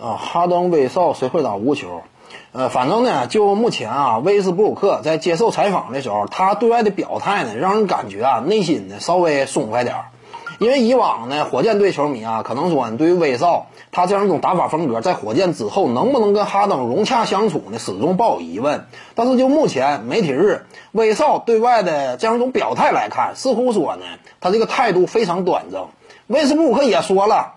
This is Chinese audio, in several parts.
啊，哈登、威少谁会打无球？呃，反正呢，就目前啊，威斯布鲁克在接受采访的时候，他对外的表态呢，让人感觉啊，内心呢稍微松快点儿。因为以往呢，火箭队球迷啊，可能说对于威少他这样一种打法风格，在火箭之后能不能跟哈登融洽相处呢，始终抱有疑问。但是就目前媒体日威少对外的这样一种表态来看，似乎说呢，他这个态度非常端正。威斯布鲁克也说了。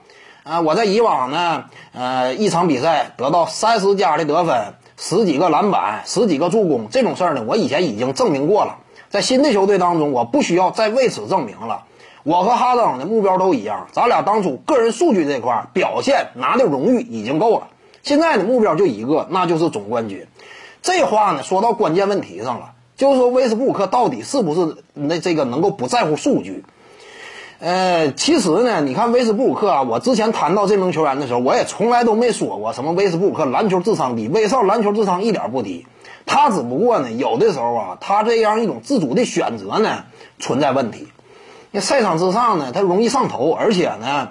啊，我在以往呢，呃，一场比赛得到三十加的得分，十几个篮板，十几个助攻，这种事儿呢，我以前已经证明过了。在新的球队当中，我不需要再为此证明了。我和哈登的目标都一样，咱俩当初个人数据这块表现拿的荣誉已经够了。现在的目标就一个，那就是总冠军。这话呢，说到关键问题上了，就是说威斯布鲁克到底是不是那这个能够不在乎数据？呃，其实呢，你看威斯布鲁克啊，我之前谈到这名球员的时候，我也从来都没说过什么威斯布鲁克篮球智商低，威少篮球智商一点不低。他只不过呢，有的时候啊，他这样一种自主的选择呢，存在问题。那赛场之上呢，他容易上头，而且呢，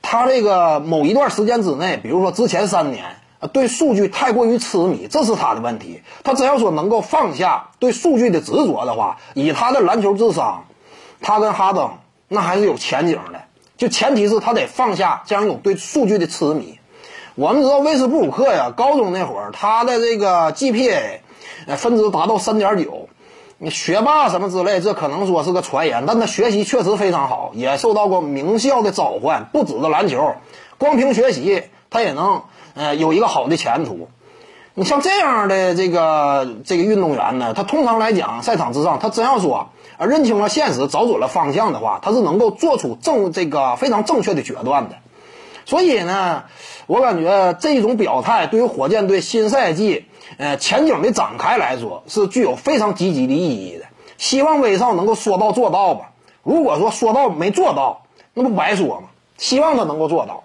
他这个某一段时间之内，比如说之前三年，对数据太过于痴迷，这是他的问题。他只要说能够放下对数据的执着的话，以他的篮球智商，他跟哈登。那还是有前景的，就前提是他得放下这样一种对数据的痴迷。我们知道威斯布鲁克呀，高中那会儿他的这个 GPA，呃，分值达到三点九，你学霸什么之类，这可能说是个传言，但他学习确实非常好，也受到过名校的召唤。不止的篮球，光凭学习他也能呃有一个好的前途。你像这样的这个这个运动员呢，他通常来讲，赛场之上，他真要说啊认清了现实，找准了方向的话，他是能够做出正这个非常正确的决断的。所以呢，我感觉这种表态对于火箭队新赛季呃前景的展开来说，是具有非常积极的意义的。希望威少能够说到做到吧。如果说说到没做到，那不白说吗？希望他能够做到。